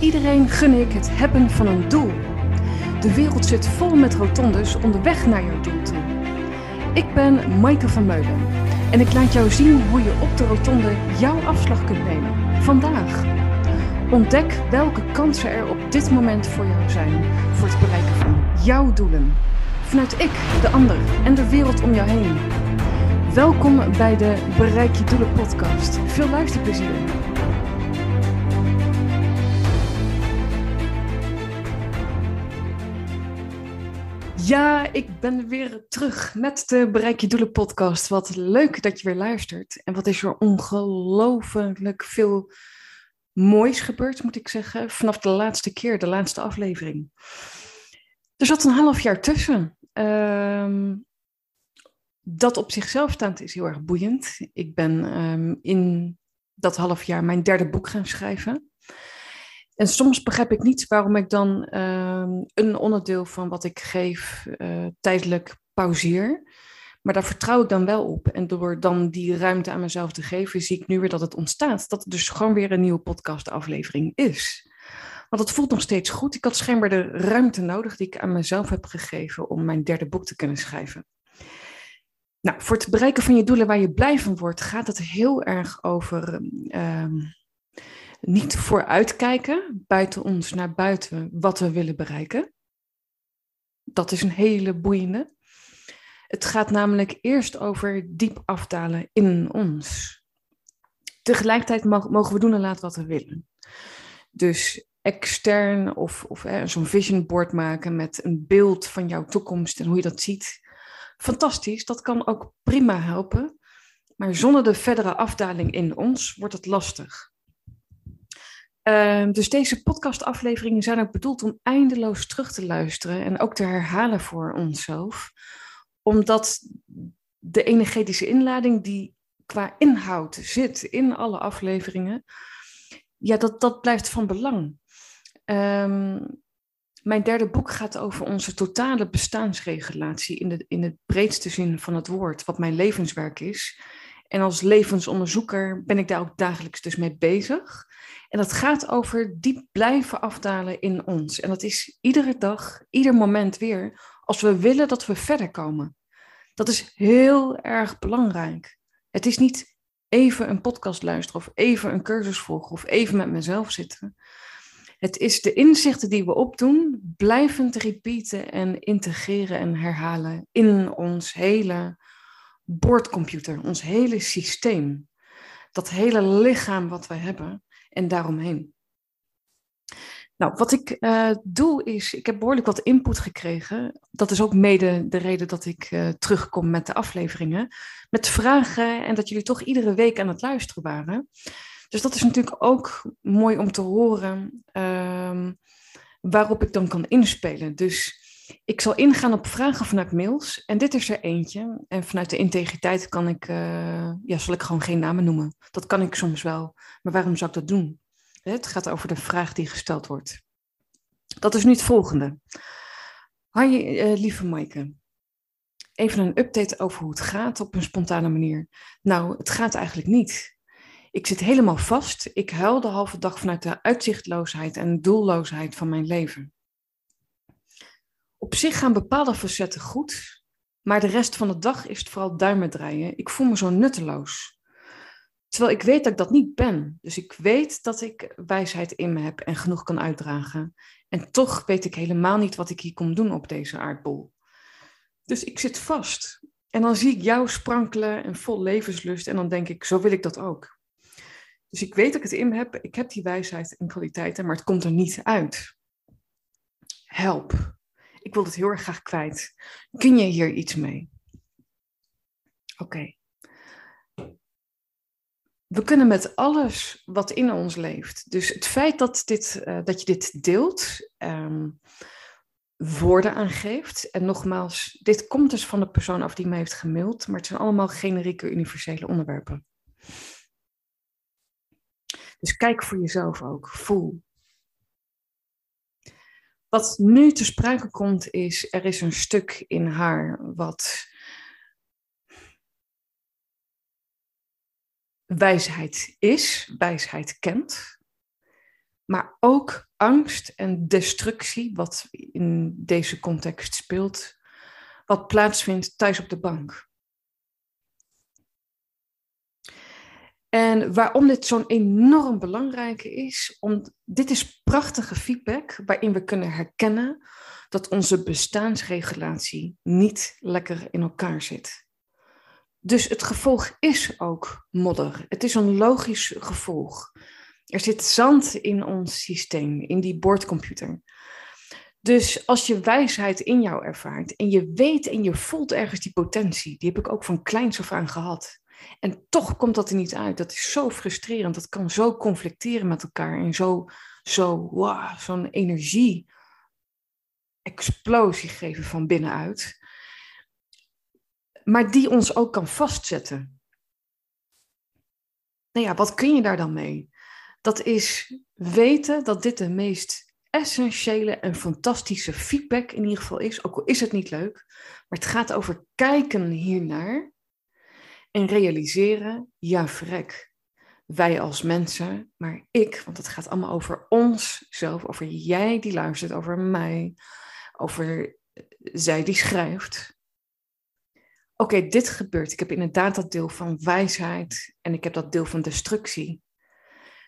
Iedereen gun ik het hebben van een doel. De wereld zit vol met rotondes onderweg naar jouw doel toe. Ik ben Maaike van Meulen en ik laat jou zien hoe je op de rotonde jouw afslag kunt nemen. Vandaag. Ontdek welke kansen er op dit moment voor jou zijn voor het bereiken van jouw doelen. Vanuit ik, de ander en de wereld om jou heen. Welkom bij de Bereik je Doelen podcast. Veel luisterplezier. Ja, ik ben weer terug met de Bereik je Doelen podcast. Wat leuk dat je weer luistert. En wat is er ongelooflijk veel moois gebeurd, moet ik zeggen, vanaf de laatste keer, de laatste aflevering. Er zat een half jaar tussen. Ehm, dat op zichzelf staand is heel erg boeiend. Ik ben ehm, in dat half jaar mijn derde boek gaan schrijven. En soms begrijp ik niet waarom ik dan ehm, een onderdeel van wat ik geef uh, tijdelijk pauzeer. Maar daar vertrouw ik dan wel op. En door dan die ruimte aan mezelf te geven, zie ik nu weer dat het ontstaat. Dat het dus gewoon weer een nieuwe podcastaflevering is. Want het voelt nog steeds goed. Ik had schijnbaar de ruimte nodig die ik aan mezelf heb gegeven om mijn derde boek te kunnen schrijven. Nou, voor het bereiken van je doelen waar je blij van wordt, gaat het heel erg over um, niet vooruitkijken, buiten ons naar buiten, wat we willen bereiken. Dat is een hele boeiende. Het gaat namelijk eerst over diep afdalen in ons. Tegelijkertijd mogen we doen en laten wat we willen. Dus extern of, of zo'n vision board maken met een beeld van jouw toekomst en hoe je dat ziet. Fantastisch, dat kan ook prima helpen. Maar zonder de verdere afdaling in ons wordt het lastig. Uh, dus deze podcastafleveringen zijn ook bedoeld om eindeloos terug te luisteren en ook te herhalen voor onszelf. Omdat de energetische inlading die qua inhoud zit in alle afleveringen, ja, dat, dat blijft van belang. Um, mijn derde boek gaat over onze totale bestaansregulatie in, de, in het breedste zin van het woord, wat mijn levenswerk is. En als levensonderzoeker ben ik daar ook dagelijks dus mee bezig. En dat gaat over diep blijven afdalen in ons. En dat is iedere dag, ieder moment weer, als we willen dat we verder komen. Dat is heel erg belangrijk. Het is niet even een podcast luisteren of even een cursus volgen of even met mezelf zitten. Het is de inzichten die we opdoen, blijvend repeaten en integreren en herhalen in ons hele boordcomputer, ons hele systeem. Dat hele lichaam wat we hebben en daaromheen. Nou, wat ik uh, doe is, ik heb behoorlijk wat input gekregen. Dat is ook mede de reden dat ik uh, terugkom met de afleveringen. Met vragen en dat jullie toch iedere week aan het luisteren waren. Dus dat is natuurlijk ook mooi om te horen uh, waarop ik dan kan inspelen. Dus ik zal ingaan op vragen vanuit mails. En dit is er eentje. En vanuit de integriteit kan ik, uh, ja, zal ik gewoon geen namen noemen. Dat kan ik soms wel. Maar waarom zou ik dat doen? Het gaat over de vraag die gesteld wordt. Dat is nu het volgende. Hoi, uh, lieve Maaike. Even een update over hoe het gaat op een spontane manier. Nou, het gaat eigenlijk niet. Ik zit helemaal vast. Ik huil de halve dag vanuit de uitzichtloosheid en doelloosheid van mijn leven. Op zich gaan bepaalde facetten goed, maar de rest van de dag is het vooral duimen draaien. Ik voel me zo nutteloos. Terwijl ik weet dat ik dat niet ben. Dus ik weet dat ik wijsheid in me heb en genoeg kan uitdragen. En toch weet ik helemaal niet wat ik hier kom doen op deze aardbol. Dus ik zit vast. En dan zie ik jou sprankelen en vol levenslust. En dan denk ik, zo wil ik dat ook. Dus ik weet dat ik het in me heb. Ik heb die wijsheid en kwaliteiten, maar het komt er niet uit. Help. Ik wil het heel erg graag kwijt. Kun je hier iets mee? Oké. We kunnen met alles wat in ons leeft. Dus het feit dat, dit, uh, dat je dit deelt, um, woorden aangeeft. En nogmaals, dit komt dus van de persoon af die mij heeft gemaild, maar het zijn allemaal generieke universele onderwerpen. Dus kijk voor jezelf ook, voel. Wat nu te sprake komt is, er is een stuk in haar wat wijsheid is, wijsheid kent, maar ook angst en destructie, wat in deze context speelt, wat plaatsvindt thuis op de bank. En waarom dit zo'n enorm belangrijke is, om, dit is prachtige feedback waarin we kunnen herkennen dat onze bestaansregulatie niet lekker in elkaar zit. Dus het gevolg is ook modder. Het is een logisch gevolg. Er zit zand in ons systeem, in die boordcomputer. Dus als je wijsheid in jou ervaart en je weet en je voelt ergens die potentie, die heb ik ook van kleins af aan gehad. En toch komt dat er niet uit. Dat is zo frustrerend. Dat kan zo conflicteren met elkaar en zo, zo wow, zo'n energie explosie geven van binnenuit. Maar die ons ook kan vastzetten. Nou ja, wat kun je daar dan mee? Dat is weten dat dit de meest essentiële en fantastische feedback in ieder geval is. Ook al is het niet leuk. Maar het gaat over kijken hiernaar en realiseren, ja vrek, wij als mensen, maar ik, want het gaat allemaal over ons zelf, over jij die luistert, over mij, over zij die schrijft. Oké, dit gebeurt. Ik heb inderdaad dat deel van wijsheid en ik heb dat deel van destructie.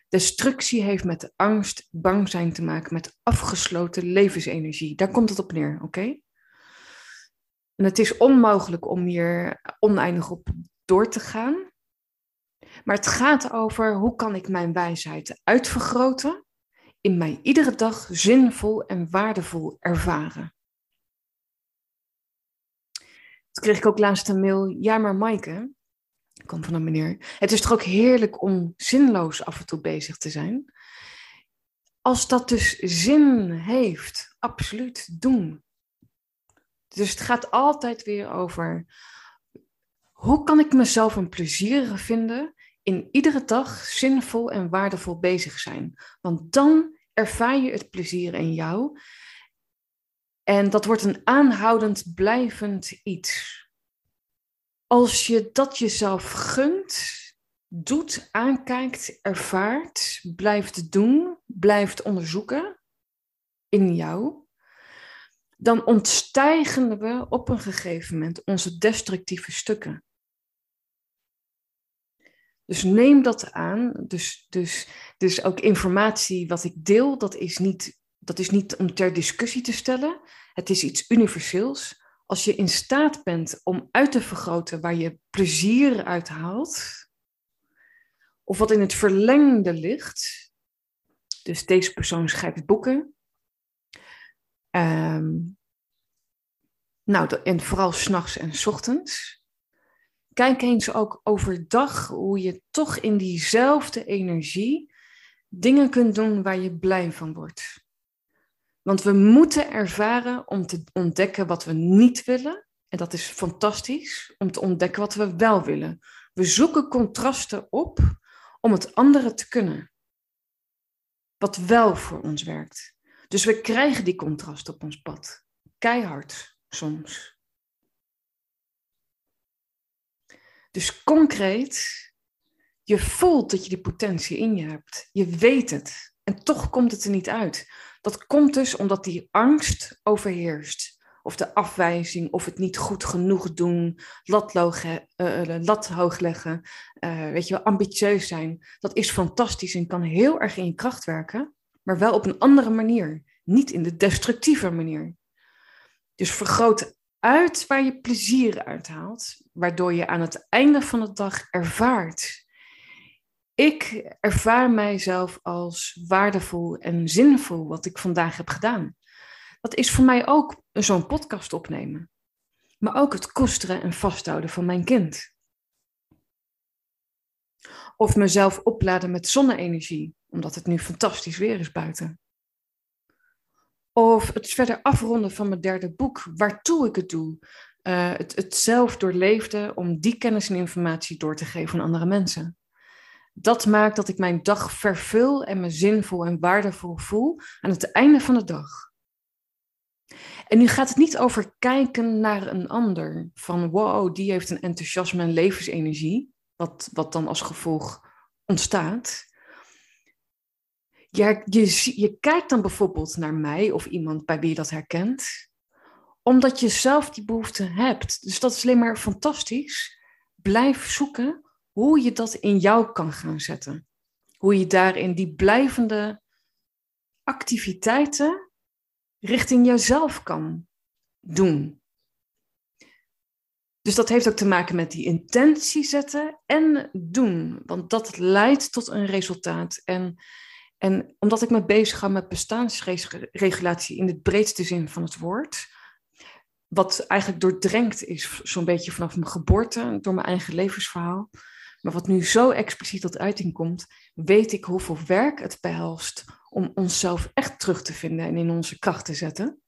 Destructie heeft met angst, bang zijn te maken, met afgesloten levensenergie. Daar komt het op neer, oké? En het is onmogelijk om hier oneindig op door te gaan. Maar het gaat over hoe kan ik mijn wijsheid uitvergroten, in mij iedere dag zinvol en waardevol ervaren. Toen kreeg ik ook laatst een mail, ja maar Maaike, komt van een meneer, het is toch ook heerlijk om zinloos af en toe bezig te zijn. Als dat dus zin heeft, absoluut doen. Dus het gaat altijd weer over hoe kan ik mezelf een plezier vinden in iedere dag zinvol en waardevol bezig zijn? Want dan ervaar je het plezier in jou. En dat wordt een aanhoudend, blijvend iets. Als je dat jezelf gunt, doet, aankijkt, ervaart, blijft doen, blijft onderzoeken in jou, dan ontstijgen we op een gegeven moment onze destructieve stukken. Dus neem dat aan. Dus, dus, dus ook informatie wat ik deel, dat is, niet, dat is niet om ter discussie te stellen. Het is iets universeels. Als je in staat bent om uit te vergroten waar je plezier uit haalt, of wat in het verlengde ligt. Dus deze persoon schrijft boeken. Um, nou, en vooral s'nachts en s ochtends. Kijk eens ook overdag hoe je toch in diezelfde energie dingen kunt doen waar je blij van wordt. Want we moeten ervaren om te ontdekken wat we niet willen. En dat is fantastisch, om te ontdekken wat we wel willen. We zoeken contrasten op om het andere te kunnen. Wat wel voor ons werkt. Dus we krijgen die contrast op ons pad. Keihard soms. Dus concreet, je voelt dat je die potentie in je hebt. Je weet het. En toch komt het er niet uit. Dat komt dus omdat die angst overheerst. Of de afwijzing, of het niet goed genoeg doen, lat, uh, lat hoog leggen, uh, weet je wel, ambitieus zijn. Dat is fantastisch en kan heel erg in je kracht werken, maar wel op een andere manier. Niet in de destructieve manier. Dus vergroot uit waar je plezier uit haalt, waardoor je aan het einde van de dag ervaart. Ik ervaar mijzelf als waardevol en zinvol wat ik vandaag heb gedaan. Dat is voor mij ook zo'n podcast opnemen, maar ook het koesteren en vasthouden van mijn kind. Of mezelf opladen met zonne-energie, omdat het nu fantastisch weer is buiten. Of het verder afronden van mijn derde boek, waartoe ik het doe. Uh, het, het zelf doorleefde om die kennis en informatie door te geven aan andere mensen. Dat maakt dat ik mijn dag vervul en me zinvol en waardevol voel aan het einde van de dag. En nu gaat het niet over kijken naar een ander. Van wow, die heeft een enthousiasme en levensenergie. Wat, wat dan als gevolg ontstaat. Ja, je, je kijkt dan bijvoorbeeld naar mij of iemand bij wie je dat herkent, omdat je zelf die behoefte hebt. Dus dat is alleen maar fantastisch. Blijf zoeken hoe je dat in jou kan gaan zetten. Hoe je daarin die blijvende activiteiten richting jezelf kan doen. Dus dat heeft ook te maken met die intentie zetten en doen. Want dat leidt tot een resultaat. En, en omdat ik me bezig ga met bestaansregulatie in de breedste zin van het woord, wat eigenlijk doordrenkt is zo'n beetje vanaf mijn geboorte, door mijn eigen levensverhaal, maar wat nu zo expliciet tot uiting komt, weet ik hoeveel werk het behelst om onszelf echt terug te vinden en in onze kracht te zetten.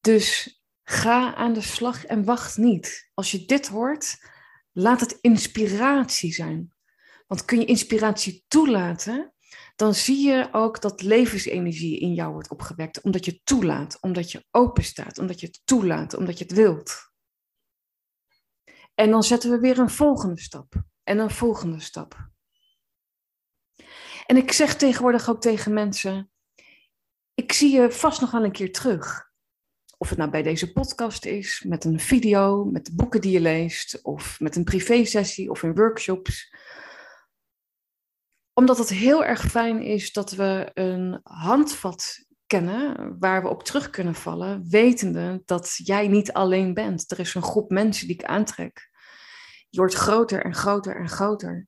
Dus Ga aan de slag en wacht niet. Als je dit hoort, laat het inspiratie zijn. Want kun je inspiratie toelaten, dan zie je ook dat levensenergie in jou wordt opgewekt. Omdat je toelaat, omdat je open staat, omdat je het toelaat, omdat je het wilt. En dan zetten we weer een volgende stap en een volgende stap. En ik zeg tegenwoordig ook tegen mensen: ik zie je vast nog wel een keer terug. Of het nou bij deze podcast is, met een video, met de boeken die je leest, of met een privésessie of in workshops. Omdat het heel erg fijn is dat we een handvat kennen waar we op terug kunnen vallen, wetende dat jij niet alleen bent. Er is een groep mensen die ik aantrek. Je wordt groter en groter en groter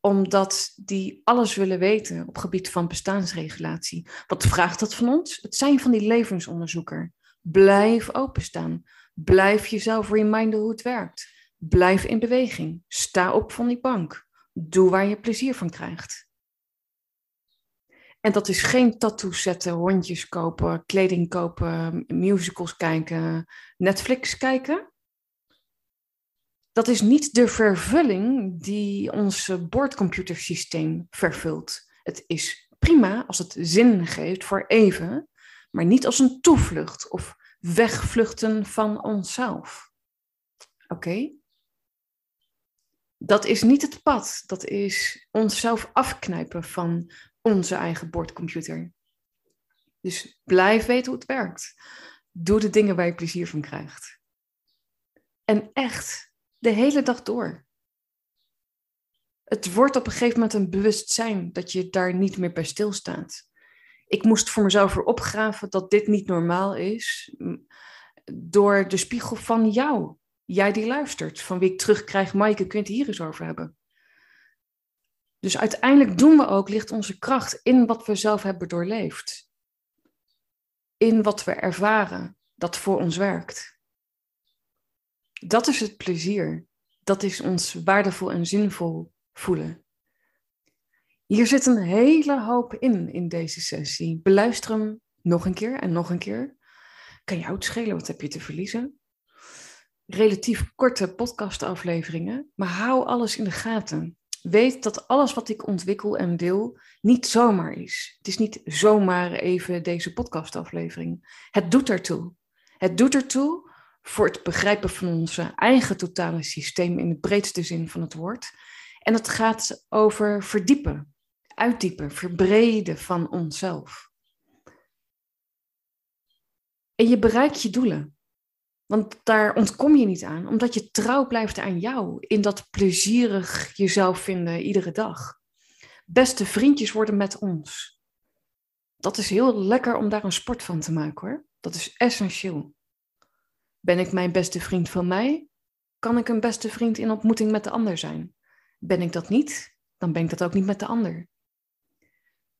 omdat die alles willen weten op gebied van bestaansregulatie. Wat vraagt dat van ons? Het zijn van die levensonderzoeker. Blijf openstaan. Blijf jezelf reminden hoe het werkt. Blijf in beweging. Sta op van die bank. Doe waar je plezier van krijgt. En dat is geen tattoos zetten, hondjes kopen, kleding kopen, musicals kijken, Netflix kijken. Dat is niet de vervulling die ons bordcomputersysteem vervult. Het is prima als het zin geeft voor even, maar niet als een toevlucht of wegvluchten van onszelf. Oké? Dat is niet het pad. Dat is onszelf afknijpen van onze eigen bordcomputer. Dus blijf weten hoe het werkt. Doe de dingen waar je plezier van krijgt. En echt, de hele dag door. Het wordt op een gegeven moment een bewustzijn dat je daar niet meer bij stilstaat ik moest voor mezelf weer opgraven dat dit niet normaal is. Door de spiegel van jou. Jij die luistert. Van wie ik terugkrijg, Maaike, kun je het hier eens over hebben. Dus uiteindelijk doen we ook, ligt onze kracht in wat we zelf hebben doorleefd. In wat we ervaren dat voor ons werkt. Dat is het plezier. Dat is ons waardevol en zinvol voelen. Hier zit een hele hoop in, in deze sessie. Beluister hem nog een keer en nog een keer. Kan jou het schelen, wat heb je te verliezen? Relatief korte podcastafleveringen, maar hou alles in de gaten. Weet dat alles wat ik ontwikkel en deel niet zomaar is. Het is niet zomaar even deze podcastaflevering. Het doet ertoe. Het doet ertoe voor het begrijpen van onze eigen totale systeem in de breedste zin van het woord. En het gaat over verdiepen, uitdiepen, verbreden van onszelf. En je bereikt je doelen. Want daar ontkom je niet aan, omdat je trouw blijft aan jou, in dat plezierig jezelf vinden iedere dag. Beste vriendjes worden met ons. Dat is heel lekker om daar een sport van te maken hoor. Dat is essentieel. Ben ik mijn beste vriend van mij? Kan ik een beste vriend in ontmoeting met de ander zijn? Ben ik dat niet? Dan ben ik dat ook niet met de ander.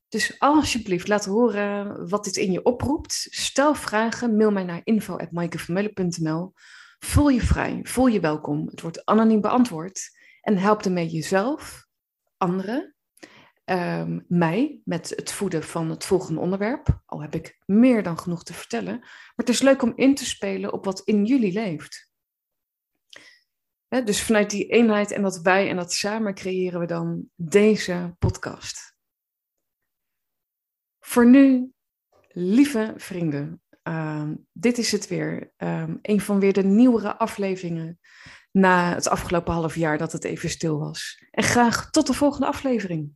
Dus alsjeblieft, laat horen wat dit in je oproept. Stel vragen, mail mij naar info.maaikevermeulen.nl. Voel je vrij, voel je welkom. Het wordt anoniem beantwoord. En help ermee jezelf, anderen, ehm, mij met het voeden van het volgende onderwerp. Al heb ik meer dan genoeg te vertellen. Maar het is leuk om in te spelen op wat in jullie leeft. dus vanuit die eenheid en dat wij en dat samen creëren we dan deze podcast. Voor nu, lieve vrienden, ehm, dit is het weer. Um, een van weer de nieuwere afleveringen na het afgelopen half jaar dat het even stil was. En graag tot de volgende aflevering.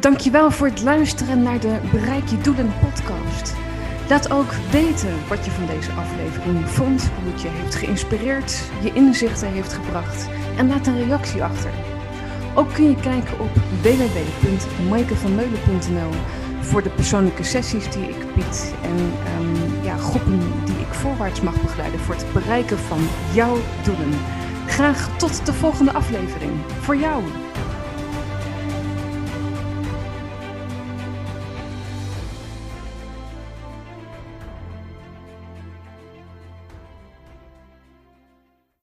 Dankjewel voor het luisteren naar de Bereik je Doelen podcast. Laat ook weten wat je van deze aflevering vond, hoe het je heeft geïnspireerd, je inzichten heeft gebracht en laat een reactie achter. Ook kun je kijken op www.maikevanmeulen.nl voor de persoonlijke sessies die ik bied en um, ja, groepen die ik voorwaarts mag begeleiden voor het bereiken van jouw doelen. Graag tot de volgende aflevering. Voor jou.